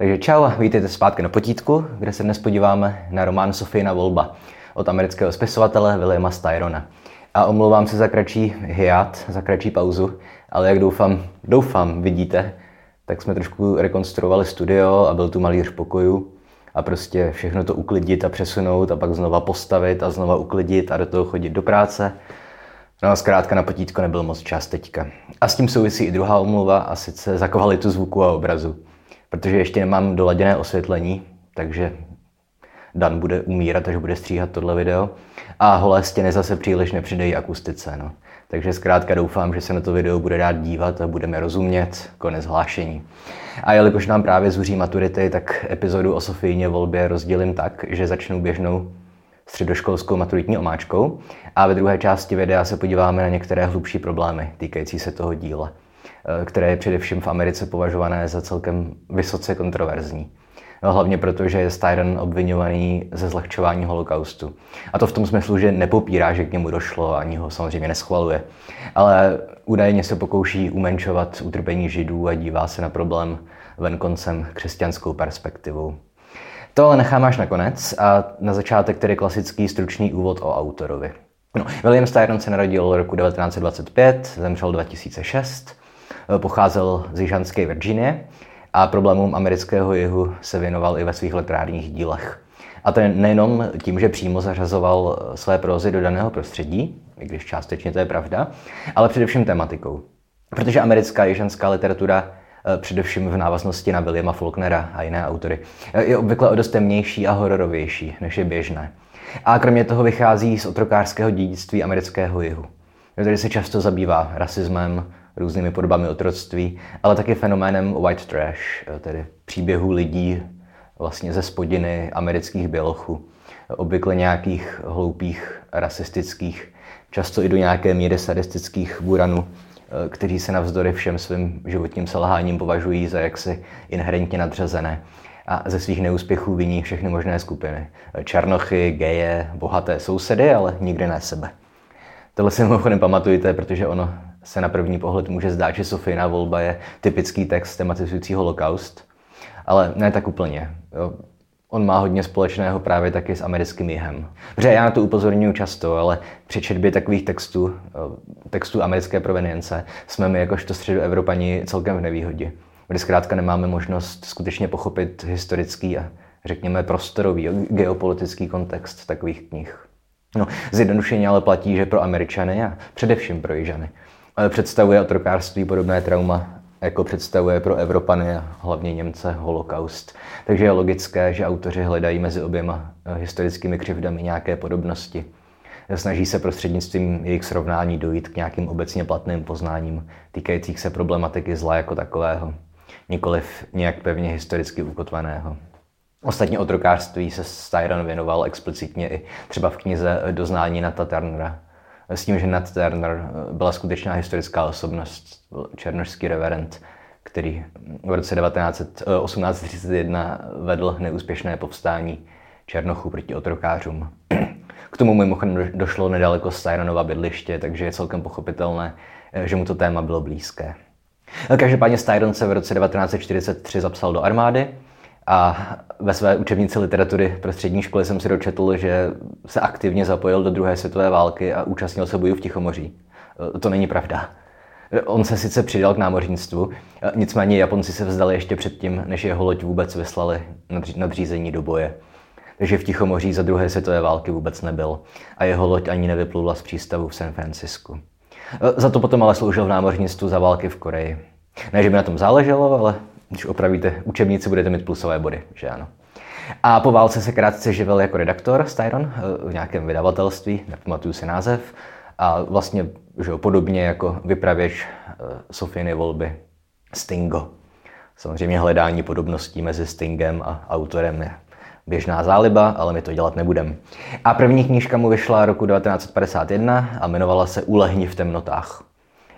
Takže čau, vítejte zpátky na potítku, kde se dnes podíváme na román Sofína volba od amerického spisovatele Williama Styrona. A omlouvám se za kratší hiat, za kratší pauzu, ale jak doufám, doufám, vidíte, tak jsme trošku rekonstruovali studio a byl tu malý pokoju a prostě všechno to uklidit a přesunout a pak znova postavit a znova uklidit a do toho chodit do práce. No a zkrátka na potítko nebyl moc čas teďka. A s tím souvisí i druhá omluva a sice za kvalitu zvuku a obrazu protože ještě nemám doladěné osvětlení, takže Dan bude umírat, až bude stříhat tohle video. A holé stěny zase příliš nepřidají akustice. No. Takže zkrátka doufám, že se na to video bude dát dívat a budeme rozumět. Konec hlášení. A jelikož nám právě zuří maturity, tak epizodu o Sofijně volbě rozdělím tak, že začnu běžnou středoškolskou maturitní omáčkou a ve druhé části videa se podíváme na některé hlubší problémy týkající se toho díla. Eh, které je především v Americe považované za celkem vysoce kontroverzní. No, hlavně proto, že je Styron obvinovaný ze zlehčování holokaustu. A to v tom smyslu, že nepopírá, že k němu došlo, ani ho samozřejmě neschvaluje. Ale údajně se pokouší umenšovat utrpení židů a dívá se na problém venkoncem křesťanskou perspektivou. To ale nechám až nakonec a na začátek tedy klasický stručný úvod o autorovi. No, William Styron se narodil roku 1925, zemřel 2006 Eh, pocházel z jižanské Virginie a problémům amerického jihu se věnoval i ve svých literárních dílech. A to nejenom tím, že přímo zařazoval eh, své prózy do daného prostředí, i když částečně to je pravda, ale především tematikou. Protože americká jižanská literatura eh, především v návaznosti na Williama Faulknera a jiné autory, je obvykle o dost temnější a hororovější, než je běžné. A kromě toho vychází z otrokářského dědictví amerického jihu. Tady se často zabývá rasismem, různými podobami otroctví, ale taky fenoménem white trash, tedy příběhů lidí vlastně ze spodiny amerických bělochů. Obvykle nějakých hloupých, rasistických, často i do nějaké míry sadistických buranů, kteří se navzdory všem svým životním selháním považují za jaksi inherentně nadřazené a ze svých neúspěchů viní všechny možné skupiny. Černochy, geje, bohaté sousedy, ale nikdy ne sebe. Tohle si mimochodem pamatujte, protože ono se na první pohled může zdát, že Sofijná volba je typický text tematizující holokaust, ale ne tak úplně. Jo. On má hodně společného právě taky s americkým jihem. Protože já na to upozorňuji často, ale při četbě takových textů, textů americké provenience, jsme my jakožto středoevropani celkem v nevýhodě. Kdy zkrátka nemáme možnost skutečně pochopit historický a řekněme prostorový, geopolitický kontext takových knih. No, zjednodušeně ale platí, že pro Američany a především pro Jižany představuje otrokárství podobné trauma, jako představuje pro Evropany a hlavně Němce holokaust. Takže je logické, že autoři hledají mezi oběma eh, historickými křivdami nějaké podobnosti. Snaží se prostřednictvím jejich srovnání dojít k nějakým obecně platným poznáním týkajících se problematiky zla jako takového, nikoliv nějak pevně historicky ukotveného. Ostatně otrokářství se Styron věnoval explicitně i třeba v knize Doznání na Turnera, s tím, že Nat Turner eh, byla skutečná historická osobnost, černožský reverend, který v roce 1831 eh, vedl neúspěšné povstání Černochů proti otrokářům. K tomu mimochodem došlo nedaleko Styronova bydliště, takže je celkem pochopitelné, eh, že mu to téma bylo blízké. Každopádně Styron se v roce 1943 zapsal do armády a ve své učebnici literatury pro střední školy jsem si dočetl, že se aktivně zapojil do druhé světové války a účastnil se bojů v Tichomoří. To není pravda. On se sice přidal k námořnictvu, nicméně Japonci se vzdali ještě předtím, než jeho loď vůbec vyslali nadřízení do boje. Takže v Tichomoří za druhé světové války vůbec nebyl a jeho loď ani nevyplula z přístavu v San Francisku. Za to potom ale sloužil v námořnictvu za války v Koreji. Ne, že by na tom záleželo, ale když opravíte učebnici, budete mít plusové body, že ano. A po válce se krátce živil jako redaktor Styron eh, v nějakém vydavatelství, nepamatuju si název, a vlastně že podobně jako vypravěč eh, Sofiny volby Stingo. Samozřejmě hledání podobností mezi Stingem a autorem je běžná záliba, ale my to dělat nebudeme. A první knížka mu vyšla roku 1951 a jmenovala se Ulehni v temnotách.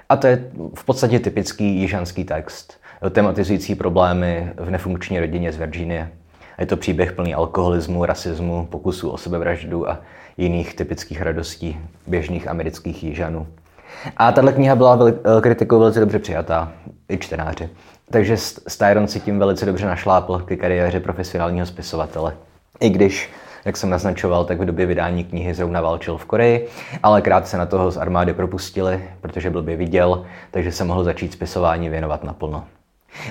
A to je v podstatě typický jižanský text tematizující problémy v nefunkční rodině z Virginie. Je to příběh plný alkoholismu, rasismu, pokusů o sebevraždu a jiných typických radostí běžných amerických jižanů. A tahle kniha byla veli- kritikou velice dobře přijatá, i čtenáři. Takže Styron si tím velice dobře našlápl ke kariéře profesionálního spisovatele. I když jak jsem naznačoval, tak v době vydání knihy zrovna válčil v Koreji, ale krátce na toho z armády propustili, protože blbě viděl, takže se mohl začít spisování věnovat naplno.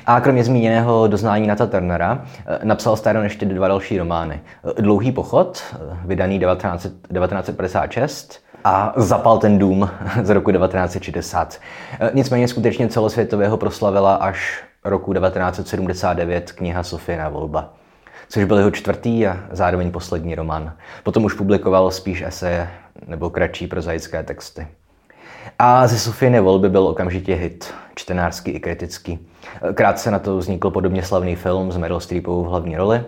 A kromě zmíněného doznání Nata Turnera eh, napsal Styron ještě dva další romány. Eh, Dlouhý pochod, eh, vydaný 19, 1956, a zapal ten dům z roku 1960. Nicméně skutečně celosvětového proslavila až roku 1979 kniha Sofina volba což byl jeho čtvrtý a zároveň poslední román. Potom už publikoval spíš eseje nebo kratší prozaické texty. A ze Sofiny volby byl okamžitě hit, čtenářský i kritický. Krátce na to vznikl podobně slavný film s Meryl Streepovou v hlavní roli.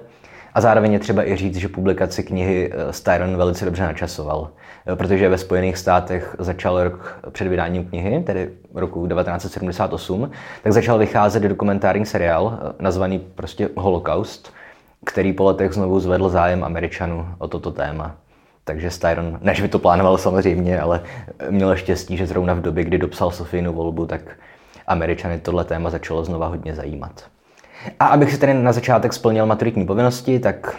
A zároveň je třeba i říct, že publikaci knihy eh, Styron velice dobře načasoval, eh, protože ve Spojených státech začal rok před vydáním knihy, tedy roku 1978, tak začal vycházet dokumentární seriál eh, nazvaný prostě Holocaust, který po letech znovu zvedl zájem Američanů o toto téma. Takže Styron, než by to plánoval samozřejmě, ale měl štěstí, že zrovna v době, kdy dopsal Sofínu volbu, tak Američany tohle téma začalo znova hodně zajímat. A abych si tedy na začátek splnil maturitní povinnosti, tak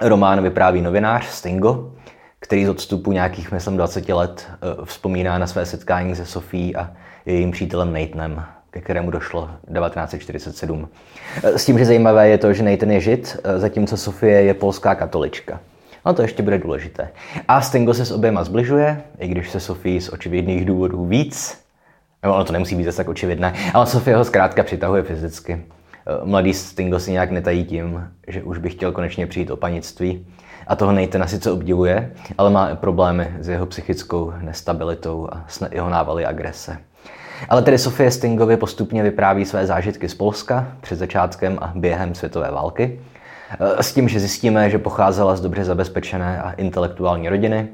román vypráví novinář Stingo, který z odstupu nějakých, myslím, 20 let eh, vzpomíná na své setkání se Sofí a jejím přítelem Nathanem, ke kterému došlo 1947. S tím, že zajímavé je to, že Nathan je žid, zatímco Sofie je polská katolička. No to ještě bude důležité. A Stingo se s oběma zbližuje, i když se Sofie z očividných důvodů víc, nebo ono to nemusí být zase tak očividné, ale Sofie ho zkrátka přitahuje fyzicky. Mladý Stingo si nějak netají tím, že už by chtěl konečně přijít o panictví. A toho Nathana sice obdivuje, ale má problémy s jeho psychickou nestabilitou a s jeho návaly agrese. Ale tedy Sofie Stingově postupně vypráví své zážitky z Polska před začátkem a během světové války. E, s tím, že zjistíme, že pocházela z dobře zabezpečené a intelektuální rodiny,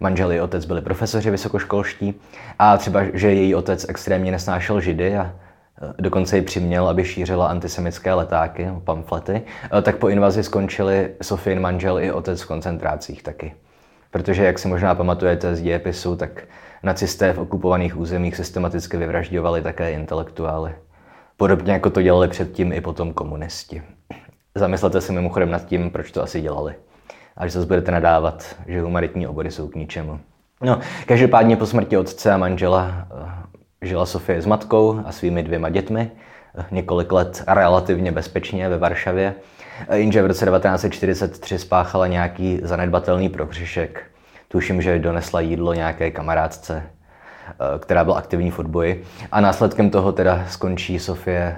manžel i otec byli profesoři vysokoškolští a třeba, že její otec extrémně nesnášel židy a e, dokonce ji přiměl, aby šířila antisemické letáky, pamflety, e, tak po invazi skončili Sofien manžel i otec v koncentrácích taky. Protože, jak si možná pamatujete z dějepisu, tak nacisté v okupovaných územích systematicky vyvražďovali také intelektuály. Podobně jako to dělali předtím i potom komunisti. Zamyslete si mimochodem nad tím, proč to asi dělali. Až zase budete nadávat, že humanitní obory jsou k ničemu. No, každopádně po smrti otce a manžela eh, žila Sofie s matkou a svými dvěma dětmi eh, několik let relativně bezpečně ve Varšavě, eh, jenže v roce 1943 spáchala nějaký zanedbatelný prohřešek Tuším, že donesla jídlo nějaké kamarádce, která byla aktivní v odboji. A následkem toho teda skončí Sofie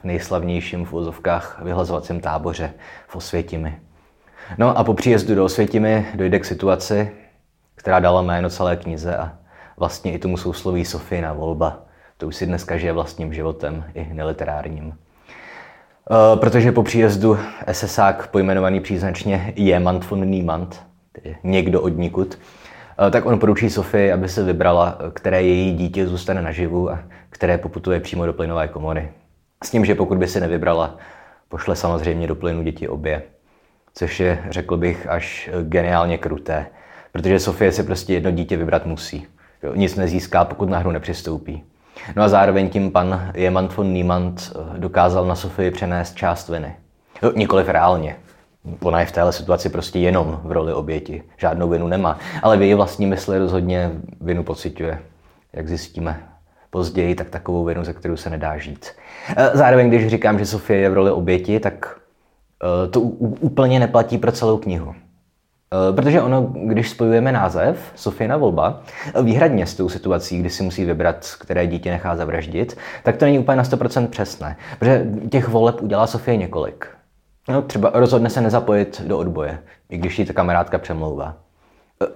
v nejslavnějším v úzovkách vyhlazovacím táboře v Osvětimi. No a po příjezdu do Osvětimi dojde k situaci, která dala jméno celé knize a vlastně i tomu sousloví na volba. To už si dneska žije vlastním životem, i neliterárním. Eh, protože po příjezdu SSák pojmenovaný příznačně Jemand von Niemand, někdo od nikud, eh, tak on poručí Sofii, aby se vybrala, které její dítě zůstane naživu a které poputuje přímo do plynové komory. S tím, že pokud by si nevybrala, pošle samozřejmě do plynu děti obě. Což je, řekl bych, až eh, geniálně kruté. Protože Sofie si prostě jedno dítě vybrat musí. Nic nezíská, pokud na hru nepřistoupí. No a zároveň tím pan Jemand von Niemand dokázal na Sofii přenést část viny. No, nikoliv reálně, Ona je v téhle situaci prostě jenom v roli oběti. Žádnou vinu nemá. Ale v její vlastní mysli rozhodně vinu pociťuje. Jak zjistíme později, tak takovou vinu, ze kterou se nedá žít. E, zároveň, když říkám, že Sofie je v roli oběti, tak e, to úplně neplatí pro celou knihu. E, protože ono, když spojujeme název Sofina volba výhradně s tou situací, kdy si musí vybrat, které dítě nechá zavraždit, tak to není úplně na 100% přesné. Protože těch voleb udělá Sofie několik. No, třeba rozhodne se nezapojit do odboje, i když ji ta kamarádka přemlouvá.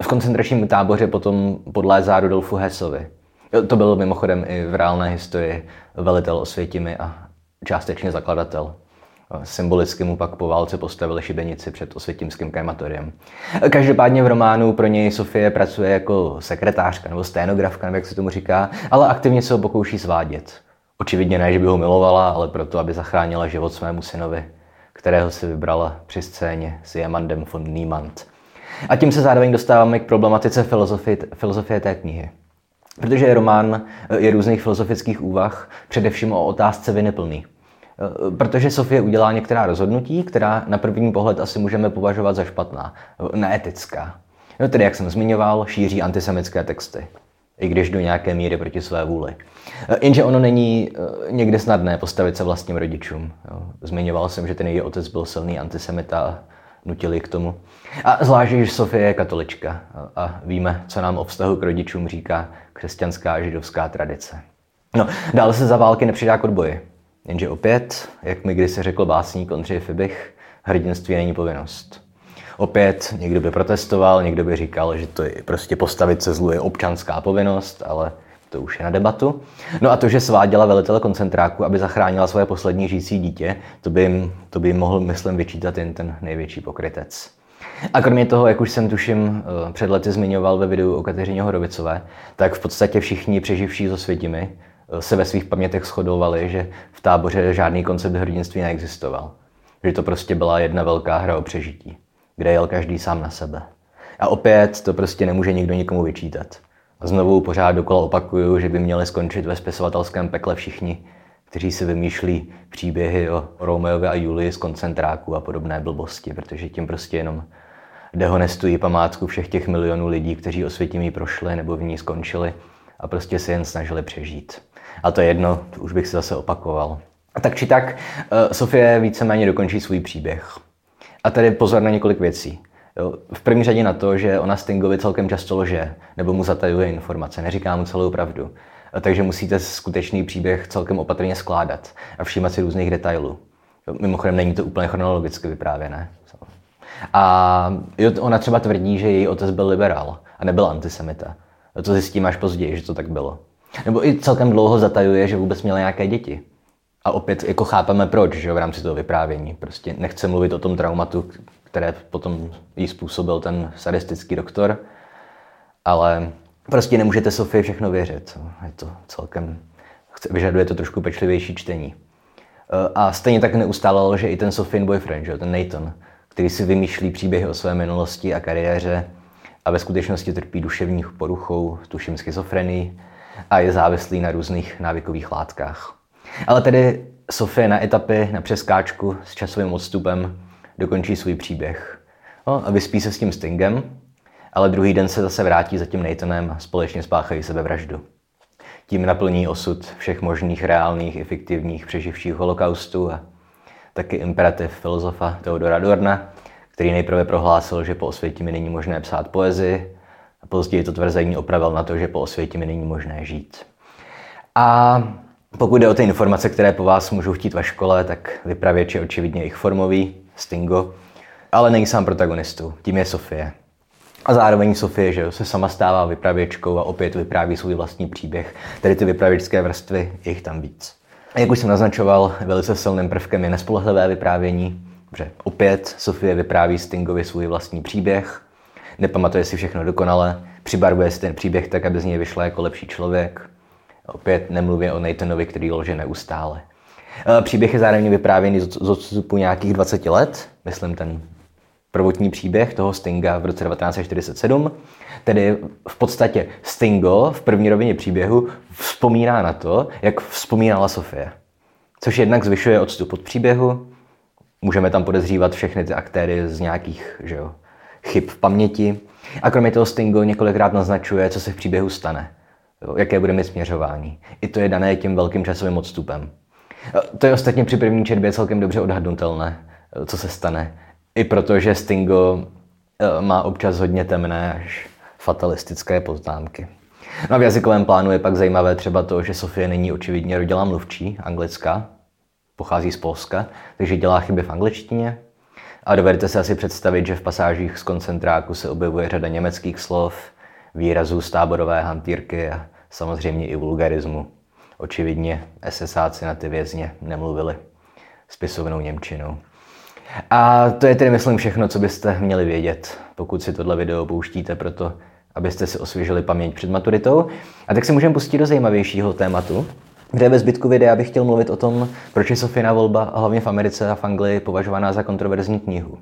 V koncentračním táboře potom podlézá Rudolfu Hessovi. To byl mimochodem i v reálné historii velitel Osvětimi a částečně zakladatel. Symbolicky mu pak po válce postavili šibenici před osvětímským krematoriem. Každopádně v románu pro něj Sofie pracuje jako sekretářka nebo sténografka, nebo jak se tomu říká, ale aktivně se ho pokouší svádět. Očividně ne, že by ho milovala, ale proto, aby zachránila život svému synovi kterého si vybrala při scéně s Jemandem von Niemand. A tím se zároveň dostáváme k problematice filozofie, filozofie té knihy. Protože je román je různých filozofických úvah, především o otázce viny plný. Protože Sofie udělá některá rozhodnutí, která na první pohled asi můžeme považovat za špatná, neetická. No tedy, jak jsem zmiňoval, šíří antisemické texty, i když do nějaké míry proti své vůli. Jenže ono není někde snadné postavit se vlastním rodičům. Zmiňoval jsem, že ten její otec byl silný antisemita nutili k tomu. A zvlášť, že Sofie je katolička a víme, co nám o vztahu k rodičům říká křesťanská a židovská tradice. No, dále se za války nepřidá k odboji. Jenže opět, jak mi kdysi řekl básník Ondřej Fibich, hrdinství není povinnost. Opět někdo by protestoval, někdo by říkal, že to je prostě postavit se zlu je občanská povinnost, ale to už je na debatu. No a to, že sváděla velitele koncentráku, aby zachránila svoje poslední žijící dítě, to by jim, to by jim mohl, myslím, vyčítat jen ten největší pokrytec. A kromě toho, jak už jsem tuším eh, před lety zmiňoval ve videu o Kateřině Horovicové, tak v podstatě všichni přeživší zo Světimi eh, se ve svých pamětech shodovali, že v táboře žádný koncept hrdinství neexistoval. Že to prostě byla jedna velká hra o přežití, kde jel každý sám na sebe. A opět to prostě nemůže nikdo nikomu vyčítat. A znovu pořád dokola opakuju, že by měli skončit ve spisovatelském pekle všichni, kteří si vymýšlí příběhy o Romeovi a Julii z koncentráku a podobné blbosti, protože tím prostě jenom dehonestují památku všech těch milionů lidí, kteří osvětimí prošli nebo v ní skončili a prostě se jen snažili přežít. A to je jedno, to už bych se zase opakoval. A tak či tak, eh, Sofie víceméně dokončí svůj příběh. A tady pozor na několik věcí. Jo, v první řadě na to, že ona Stingovi celkem často lože, nebo mu zatajuje informace, neříká mu celou pravdu. Takže musíte skutečný příběh celkem opatrně skládat a všímat si různých detailů. Mimochodem není to úplně chronologicky vyprávěné. A ona třeba tvrdí, že její otec byl liberál a nebyl antisemita. To zjistím až později, že to tak bylo. Nebo i celkem dlouho zatajuje, že vůbec měla nějaké děti. A opět jako chápeme proč, že v rámci toho vyprávění. Prostě nechce mluvit o tom traumatu, které potom jí způsobil ten sadistický doktor, ale prostě nemůžete Sofii všechno věřit. Je to celkem, vyžaduje to trošku pečlivější čtení. E, a stejně tak neustále že i ten Sofin boyfriend, že? ten Nathan, který si vymýšlí příběhy o své minulosti a kariéře a ve skutečnosti trpí duševních poruchou, tuším schizofrenii a je závislý na různých návykových látkách. Ale tedy Sofie na etapy, na přeskáčku s časovým odstupem dokončí svůj příběh. No, a vyspí se s tím Stingem, ale druhý den se zase vrátí za tím Nathanem a společně spáchají sebevraždu. Tím naplní osud všech možných reálných i fiktivních přeživších holokaustu a taky imperativ filozofa Teodora Dorna, který nejprve prohlásil, že po osvětimi není možné psát poezii a později to tvrzení opravil na to, že po osvětimi není možné žít. A pokud jde o ty informace, které po vás můžou chtít ve škole, tak vypravěč je očividně jejich formový, Stingo, ale není sám protagonistou, tím je Sofie. A zároveň Sofie, že se sama stává vypravěčkou a opět vypráví svůj vlastní příběh, tedy ty vypravěčské vrstvy, je jich tam víc. Jak už jsem naznačoval, velice silným prvkem je nespolehlivé vyprávění, že opět Sofie vypráví Stingovi svůj vlastní příběh, nepamatuje si všechno dokonale, přibarvuje si ten příběh tak, aby z něj vyšla jako lepší člověk. Opět nemluvě o Nathanovi, který lže neustále. Eh, příběh je zároveň vyprávěný z odstupu nějakých 20 let, myslím ten prvotní příběh toho Stinga v roce 1947. Tedy v podstatě Stingo v první rovině příběhu vzpomíná na to, jak vzpomínala Sofie. Což jednak zvyšuje odstup od příběhu, můžeme tam podezřívat všechny ty aktéry z nějakých že jo, chyb v paměti. A kromě toho Stingo několikrát naznačuje, co se v příběhu stane, jo, jaké bude mít směřování. I to je dané tím velkým časovým odstupem. To je ostatně při první četbě celkem dobře odhadnutelné, co se stane. I protože Stingo eh, má občas hodně temné až fatalistické poznámky. No a v jazykovém plánu je pak zajímavé třeba to, že Sofie není očividně rodila mluvčí, anglická, pochází z Polska, takže dělá chyby v angličtině. A dovedete si asi představit, že v pasážích z koncentráku se objevuje řada německých slov, výrazů z táborové hantýrky a samozřejmě i vulgarismu. Očividně SSáci na ty vězně nemluvili spisovnou Němčinou. A to je tedy, myslím, všechno, co byste měli vědět, pokud si tohle video pouštíte, proto abyste si osvěžili paměť před maturitou. A tak se můžeme pustit do zajímavějšího tématu, kde ve zbytku videa bych chtěl mluvit o tom, proč je Sofina volba hlavně v Americe a v Anglii považovaná za kontroverzní knihu.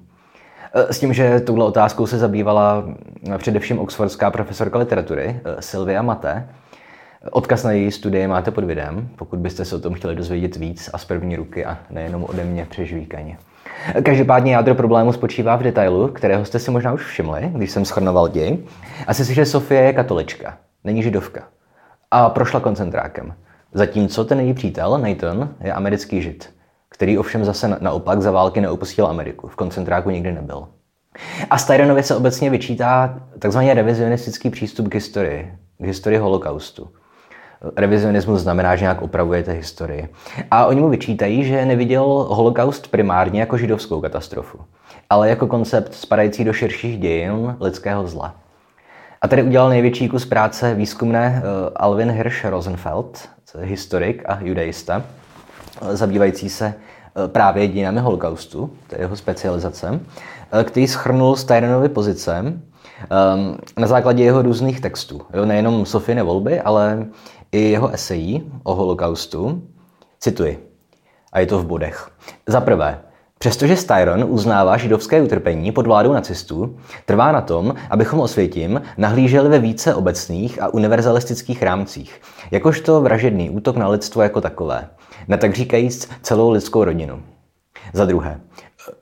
E, s tím, že touhle otázkou se zabývala především oxfordská profesorka literatury e, Sylvia Mate, Odkaz na její studie máte pod videem, pokud byste se o tom chtěli dozvědět víc a z první ruky a nejenom ode mě přežvíkaně. Každopádně jádro problému spočívá v detailu, kterého jste si možná už všimli, když jsem schrnoval děj. A si, že Sofie je katolička, není židovka. A prošla koncentrákem. Zatímco ten její přítel, Nathan, je americký žid, který ovšem zase naopak za války neopustil Ameriku. V koncentráku nikdy nebyl. A Styrenovi se obecně vyčítá takzvaný revizionistický přístup k historii, k historii holokaustu. Revizionismus znamená, že nějak opravujete historii. A oni mu vyčítají, že neviděl holokaust primárně jako židovskou katastrofu, ale jako koncept spadající do širších dějin lidského zla. A tady udělal největší kus práce výzkumné eh, Alvin Hirsch Rosenfeld, historik a judaista, zabývající se právě dějinami holokaustu, to je jeho specializace, eh, který schrnul Steinerovy pozice ehm, na základě jeho různých textů. Jo, nejenom Sofiny volby, ale i jeho esejí o holokaustu. Cituji, a je to v bodech. Za prvé, Přestože Styron uznává židovské utrpení pod vládou nacistů, trvá na tom, abychom osvětím nahlíželi ve více obecných a univerzalistických rámcích, jakožto vražedný útok na lidstvo jako takové, na tak říkajíc celou lidskou rodinu. Za druhé,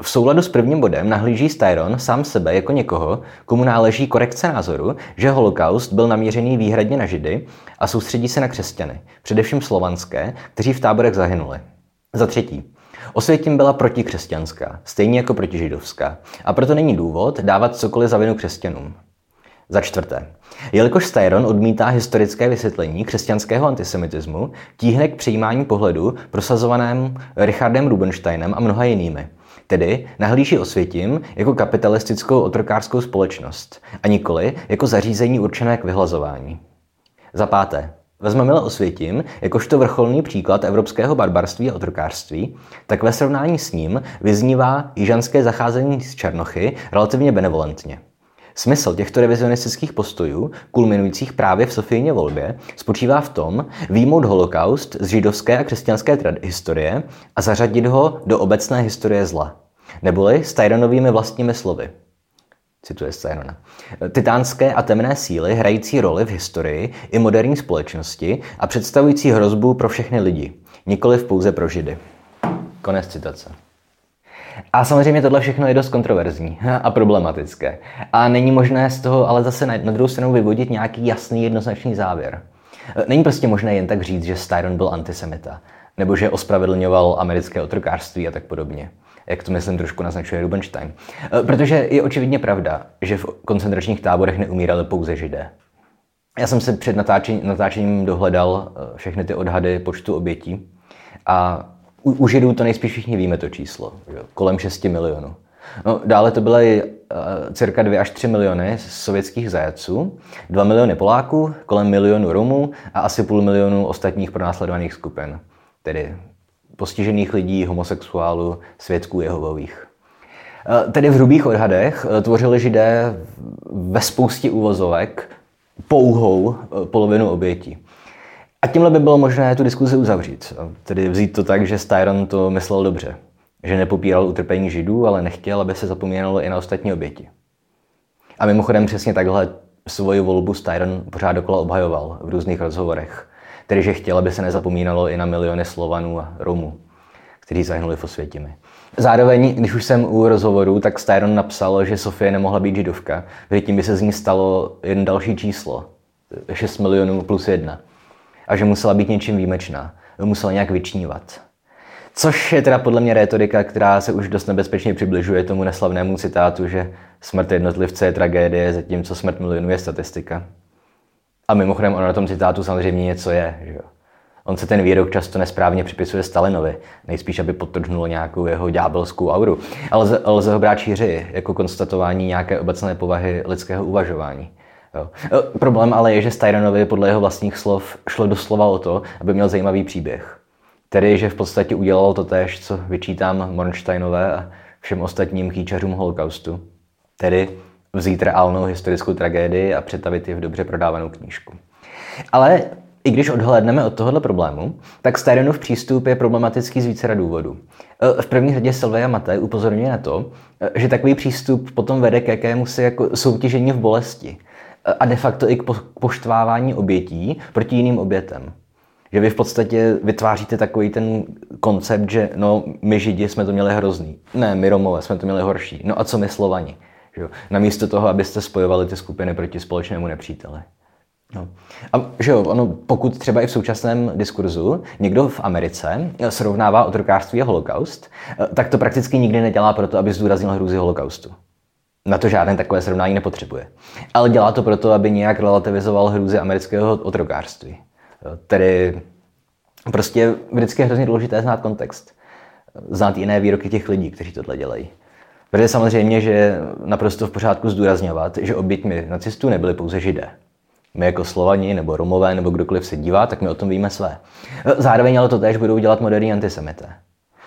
v souladu s prvním bodem nahlíží Styron sám sebe jako někoho, komu náleží korekce názoru, že holokaust byl namířený výhradně na židy a soustředí se na křesťany, především slovanské, kteří v táborech zahynuli. Za třetí, Osvětím byla protikřesťanská, stejně jako protižidovská, a proto není důvod dávat cokoliv za vinu křesťanům. Za čtvrté, jelikož Styron odmítá historické vysvětlení křesťanského antisemitismu, tíhne k přijímání pohledu prosazovaném Richardem Rubensteinem a mnoha jinými. Tedy nahlíží osvětím jako kapitalistickou otrokářskou společnost a nikoli jako zařízení určené k vyhlazování. Za páté, Vezmeme-li osvětím, jakožto vrcholný příklad evropského barbarství a otrokářství, tak ve srovnání s ním vyznívá jižanské zacházení z Černochy relativně benevolentně. Smysl těchto revizionistických postojů, kulminujících právě v Sofijně volbě, spočívá v tom výjmout holokaust z židovské a křesťanské historie a zařadit ho do obecné historie zla. Neboli Styronovými vlastními slovy – cituje Steinona. Titánské a temné síly hrající roli v historii i moderní společnosti a představující hrozbu pro všechny lidi, nikoli pouze pro židy. Konec citace. A samozřejmě tohle všechno je dost kontroverzní a problematické. A není možné z toho ale zase na druhou stranu vyvodit nějaký jasný jednoznačný závěr. Není prostě možné jen tak říct, že Styron byl antisemita, nebo že ospravedlňoval americké otrokářství a tak podobně jak to myslím trošku naznačuje Rubenstein. Eh, protože je očividně pravda, že v koncentračních táborech neumírali pouze židé. Já jsem se před natáčením, natáčením dohledal eh, všechny ty odhady počtu obětí a u, u židů to nejspíš všichni víme to číslo, že? kolem 6 milionů. No, dále to byly uh, cirka 2 až 3 miliony sovětských zajaců, 2 miliony Poláků, kolem milionu Romů a asi půl milionu ostatních pronásledovaných skupin, tedy postižených lidí, homosexuálů, svědků jehovových. Eh, tedy v hrubých odhadech eh, tvořili židé ve spoustě úvozovek pouhou polovinu obětí. A tímhle by bylo možné tu diskuzi uzavřít. Tedy vzít to tak, že Styron to myslel dobře. Že nepopíral utrpení židů, ale nechtěl, aby se zapomínalo i na ostatní oběti. A mimochodem přesně takhle svoji volbu Styron pořád dokola obhajoval v různých rozhovorech tedy že chtěl, aby se nezapomínalo i na miliony Slovanů a Romů, kteří zahynuli v Osvětimi. Zároveň, když už jsem u rozhovoru, tak Styron napsal, že Sofie nemohla být židovka, že tím by se z ní stalo jen další číslo, 6 milionů plus jedna. A že musela být něčím výjimečná, musela nějak vyčnívat. Což je teda podle mě rétorika, která se už dost nebezpečně přibližuje tomu neslavnému citátu, že smrt jednotlivce je tragédie, zatímco smrt milionů je statistika. A mimochodem, ono na tom citátu samozřejmě něco je. Že jo? On se ten výrok často nesprávně připisuje Stalinovi, nejspíš, aby podtrhnul nějakou jeho ďábelskou auru. Ale lze, lze ho brát šíři, jako konstatování nějaké obecné povahy lidského uvažování. Jo. E, problém ale je, že Styronovi podle jeho vlastních slov šlo doslova o to, aby měl zajímavý příběh. Tedy, že v podstatě udělal to též, co vyčítám Mornsteinové a všem ostatním kýčařům holokaustu. Tedy vzít reálnou historickou tragédii a přetavit ji v dobře prodávanou knížku. Ale i když odhlédneme od tohohle problému, tak Styronův přístup je problematický z více důvodů. E, v první řadě Sylvia Matej upozorňuje na to, e, že takový přístup potom vede k jakému si jako soutěžení v bolesti. A de facto i k poštvávání obětí proti jiným obětem. Že vy v podstatě vytváříte takový ten koncept, že no, my Židi jsme to měli hrozný. Ne, my Romové jsme to měli horší. No a co my Slovani? Že? Namísto toho, abyste spojovali ty skupiny proti společnému nepříteli. No. A že jo, ono, pokud třeba i v současném diskurzu někdo v Americe srovnává otrokářství a holokaust, tak to prakticky nikdy nedělá proto, aby zdůraznil hrůzy holokaustu. Na to žádné takové srovnání nepotřebuje. Ale dělá to proto, aby nějak relativizoval hrůzy amerického otrokářství. Tedy prostě vždycky je hrozně důležité znát kontext. Znát jiné výroky těch lidí, kteří tohle dělají. Protože samozřejmě, že naprosto v pořádku zdůrazňovat, že oběťmi nacistů nebyli pouze židé. My jako Slovani nebo Romové nebo kdokoliv se dívá, tak my o tom víme své. Zároveň ale to též budou dělat moderní antisemité.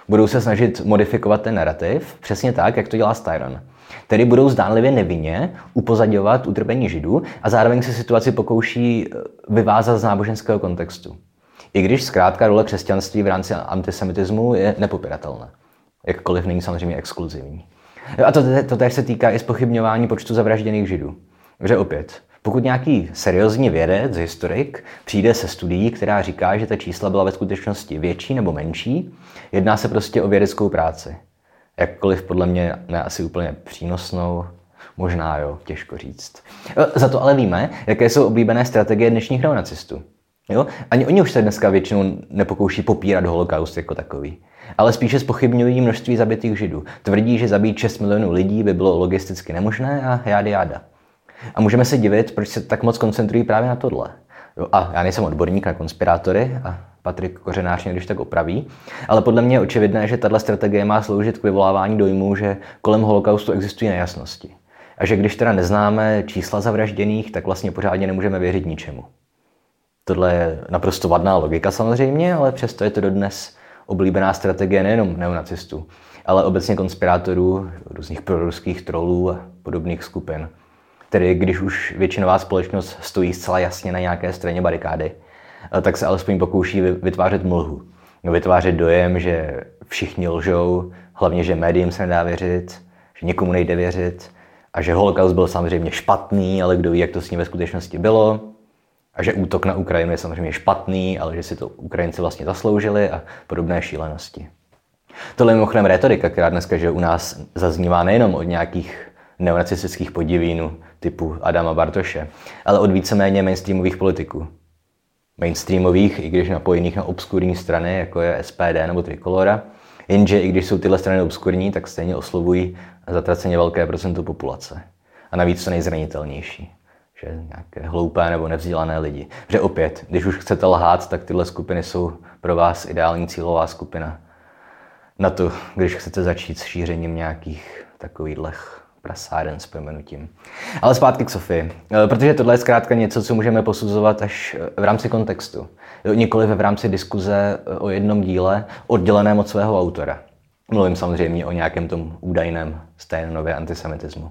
Budou se snažit modifikovat ten narrativ přesně tak, jak to dělá Styron. Tedy budou zdánlivě nevinně upozadňovat utrpení židů a zároveň se situaci pokouší eh, vyvázat z náboženského kontextu. I když zkrátka role křesťanství v rámci antisemitismu je nepopiratelná. Jakkoliv není samozřejmě exkluzivní. A to, to též se týká i spochybňování počtu zavražděných židů. Že opět, pokud nějaký seriózní vědec, historik, přijde se studií, která říká, že ta čísla byla ve skutečnosti větší nebo menší, jedná se prostě o vědeckou práci. Jakkoliv podle mě ne asi úplně přínosnou, možná jo, těžko říct. Za to ale víme, jaké jsou oblíbené strategie dnešních neonacistů. Jo? Ani oni už se dneska většinou nepokouší popírat holokaust jako takový. Ale spíše spochybňují množství zabitých židů. Tvrdí, že zabít 6 milionů lidí by bylo logisticky nemožné a jády jáda. A můžeme se divit, proč se tak moc koncentrují právě na tohle. A já nejsem odborník na konspirátory a Patrik Kořenář mě když tak opraví, ale podle mě je očividné, že tato strategie má sloužit k vyvolávání dojmu, že kolem holokaustu existují nejasnosti. A že když teda neznáme čísla zavražděných, tak vlastně pořádně nemůžeme věřit ničemu. Tohle je naprosto vadná logika samozřejmě, ale přesto je to dodnes oblíbená strategie nejenom neonacistů, ale obecně konspirátorů, různých proruských trolů a podobných skupin. Tedy když už většinová společnost stojí zcela jasně na nějaké straně barikády, eh, tak se alespoň pokouší vytvářet mlhu. Vytvářet dojem, že všichni lžou, hlavně, že médiím se nedá věřit, že někomu nejde věřit a že holokaust byl samozřejmě špatný, ale kdo ví, jak to s ním ve skutečnosti bylo. A že útok na Ukrajinu je samozřejmě špatný, ale že si to Ukrajinci vlastně zasloužili a podobné šílenosti. Tohle je mimochodem retorika, která dneska že u nás zaznívá nejenom od nějakých neonacistických podivínů typu Adama Bartoše, ale od víceméně mainstreamových politiků. Mainstreamových, i když napojených na obskurní strany, jako je SPD nebo Trikolora, jenže i když jsou tyhle strany obskurní, tak stejně oslovují zatraceně velké procento populace. A navíc to nejzranitelnější že nějaké hloupé nebo nevzdělané lidi. Že opět, když už chcete lhát, tak tyhle skupiny jsou pro vás ideální cílová skupina na to, když chcete začít s šířením nějakých takových prasáren s pojmenutím. Ale zpátky k Sofii, eh, protože tohle je zkrátka něco, co můžeme posuzovat až eh, v rámci kontextu. Nikoli v rámci diskuze eh, o jednom díle, odděleném od svého autora. Mluvím samozřejmě o nějakém tom údajném Steinově antisemitismu.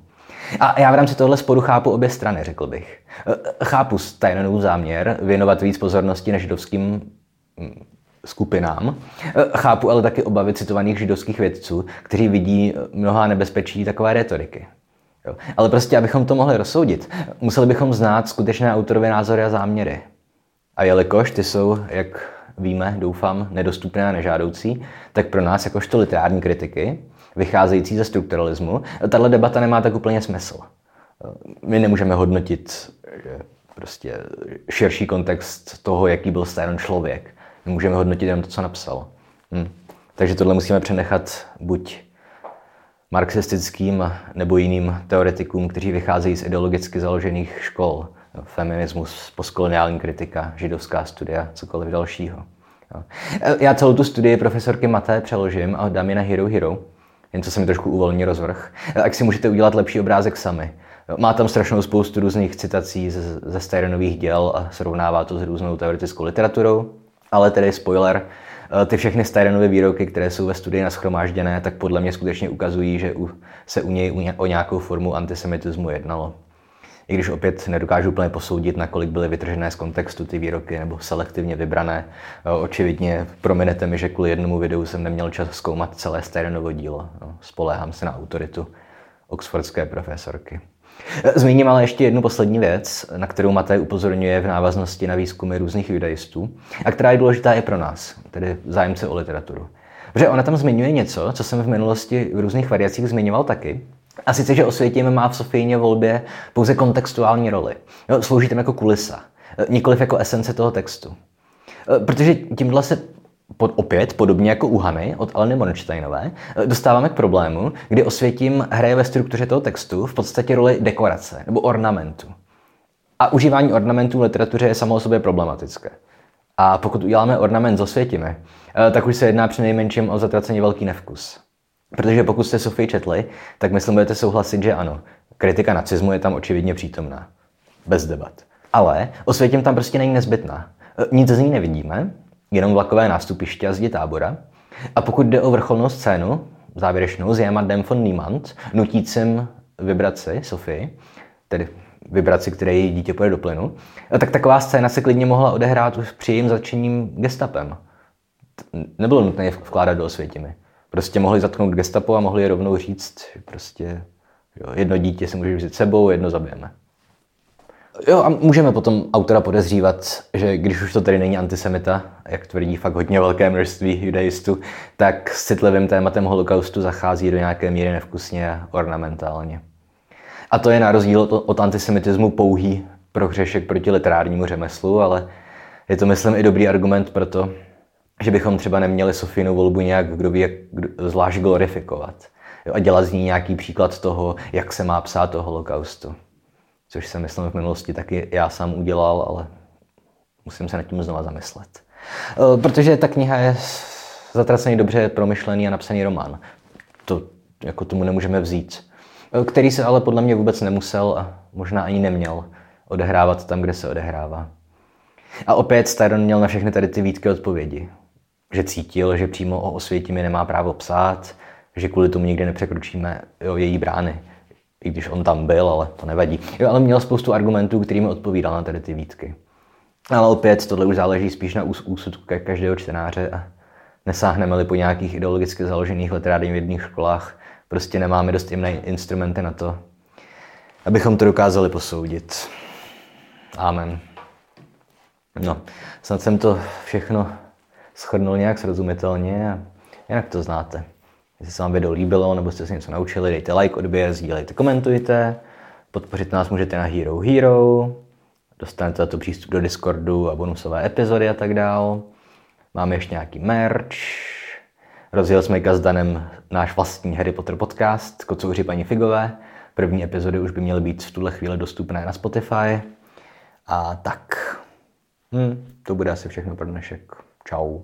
A já v rámci tohle sporu chápu obě strany, řekl bych. Chápu Steinonův záměr věnovat víc pozornosti na židovským hm, skupinám. Chápu ale taky obavy citovaných židovských vědců, kteří vidí mnoha nebezpečí takové retoriky. Jo. Ale prostě, abychom to mohli rozsoudit, museli bychom znát skutečné autorově názory a záměry. A jelikož ty jsou, jak víme, doufám, nedostupné a nežádoucí, tak pro nás, jakožto literární kritiky, vycházející ze strukturalismu, tahle debata nemá tak úplně smysl. My nemůžeme hodnotit prostě širší kontext toho, jaký byl Stein člověk. My můžeme hodnotit jenom to, co napsal. Hm. Takže tohle musíme přenechat buď marxistickým nebo jiným teoretikům, kteří vycházejí z ideologicky založených škol. Feminismus, postkoloniální kritika, židovská studia, cokoliv dalšího. Já celou tu studii profesorky Maté přeložím a dám ji na Hero Hero, jen co se mi trošku uvolní rozvrh. Tak si můžete udělat lepší obrázek sami. Má tam strašnou spoustu různých citací ze, ze Styronových děl a srovnává to s různou teoretickou literaturou. Ale tedy spoiler, eh, ty všechny Styrenové výroky, které jsou ve studii naschromážděné, tak podle mě skutečně ukazují, že se u něj o nějakou formu antisemitismu jednalo. I když opět nedokážu úplně posoudit, nakolik byly vytržené z kontextu ty výroky nebo selektivně vybrané. Eh, očividně prominete mi, že kvůli jednomu videu jsem neměl čas zkoumat celé Styrenovo dílo. No, spoléhám se na autoritu oxfordské profesorky. Zmíním ale ještě jednu poslední věc, na kterou Matej upozorňuje v návaznosti na výzkumy různých judaistů a která je důležitá i pro nás, tedy zájemce o literaturu. Protože ona tam zmiňuje něco, co jsem v minulosti v různých variacích zmiňoval taky, a sice, že Osvětím má v Sofijně volbě pouze kontextuální roli. Slouží tam jako kulisa, nikoliv jako esence toho textu. Protože tímhle se pod, opět, podobně jako u Hany od Aleny Monštejnové, dostáváme k problému, kdy Osvětím hraje ve struktuře toho textu v podstatě roli dekorace nebo ornamentu. A užívání ornamentů v literatuře je samo o sobě problematické. A pokud uděláme ornament s Osvětimi, eh, tak už se jedná při nejmenším o zatraceně velký nevkus. Protože pokud jste Sofii četli, tak myslím, budete souhlasit, že ano. Kritika nacismu je tam očividně přítomná. Bez debat. Ale Osvětím tam prostě není nezbytná. Eh, nic z ní nevidíme, jenom vlakové nástupiště a zdi tábora. A pokud jde o vrcholnou scénu, závěrečnou s Jamadem von Niemand, nutícím vibraci Sofii, tedy vibraci, které její dítě půjde do plynu, tak taková scéna se klidně mohla odehrát už při jejím začením gestapem. Nebylo nutné je vkládat do osvětimi. Prostě mohli zatknout gestapo a mohli je rovnou říct, prostě jo, jedno dítě si může vzít sebou, jedno zabijeme. Jo, a můžeme potom autora podezřívat, že když už to tady není antisemita, jak tvrdí fakt hodně velké množství judaistů, tak s citlivým tématem holokaustu zachází do nějaké míry nevkusně a ornamentálně. A to je na rozdíl od antisemitismu pouhý prohřešek proti literárnímu řemeslu, ale je to, myslím, i dobrý argument pro to, že bychom třeba neměli Sofínu volbu nějak, kdo ví, jak zvlášť glorifikovat. Jo, a dělat z ní nějaký příklad toho, jak se má psát o holokaustu což jsem myslím v minulosti taky já sám udělal, ale musím se nad tím znova zamyslet. E, protože ta kniha je zatracený dobře promyšlený a napsaný román. To jako tomu nemůžeme vzít. E, který se ale podle mě vůbec nemusel a možná ani neměl odehrávat tam, kde se odehrává. A opět Styron měl na všechny tady ty výtky odpovědi. Že cítil, že přímo o osvětimi nemá právo psát, že kvůli tomu nikdy nepřekročíme jo, její brány i když on tam byl, ale to nevadí. Jo, ale měl spoustu argumentů, kterými odpovídal na tady ty výtky. Ale opět, tohle už záleží spíš na úsudku každého čtenáře a nesáhneme-li po nějakých ideologicky založených literárních vědných školách, prostě nemáme dost jemné instrumenty na to, abychom to dokázali posoudit. Amen. No, snad jsem to všechno shrnul nějak srozumitelně a jinak to znáte. Jestli se vám video líbilo nebo jste se něco naučili, dejte like, odběr, sdílejte, komentujte. Podpořit nás můžete na Hero Hero. Dostanete to přístup do Discordu a bonusové epizody a tak dál. Máme ještě nějaký merch. Rozjel jsme Gazdanem náš vlastní Harry Potter podcast Kocouři paní Figové. První epizody už by měly být v tuhle chvíli dostupné na Spotify. A tak, hm, to bude asi všechno pro dnešek. Ciao.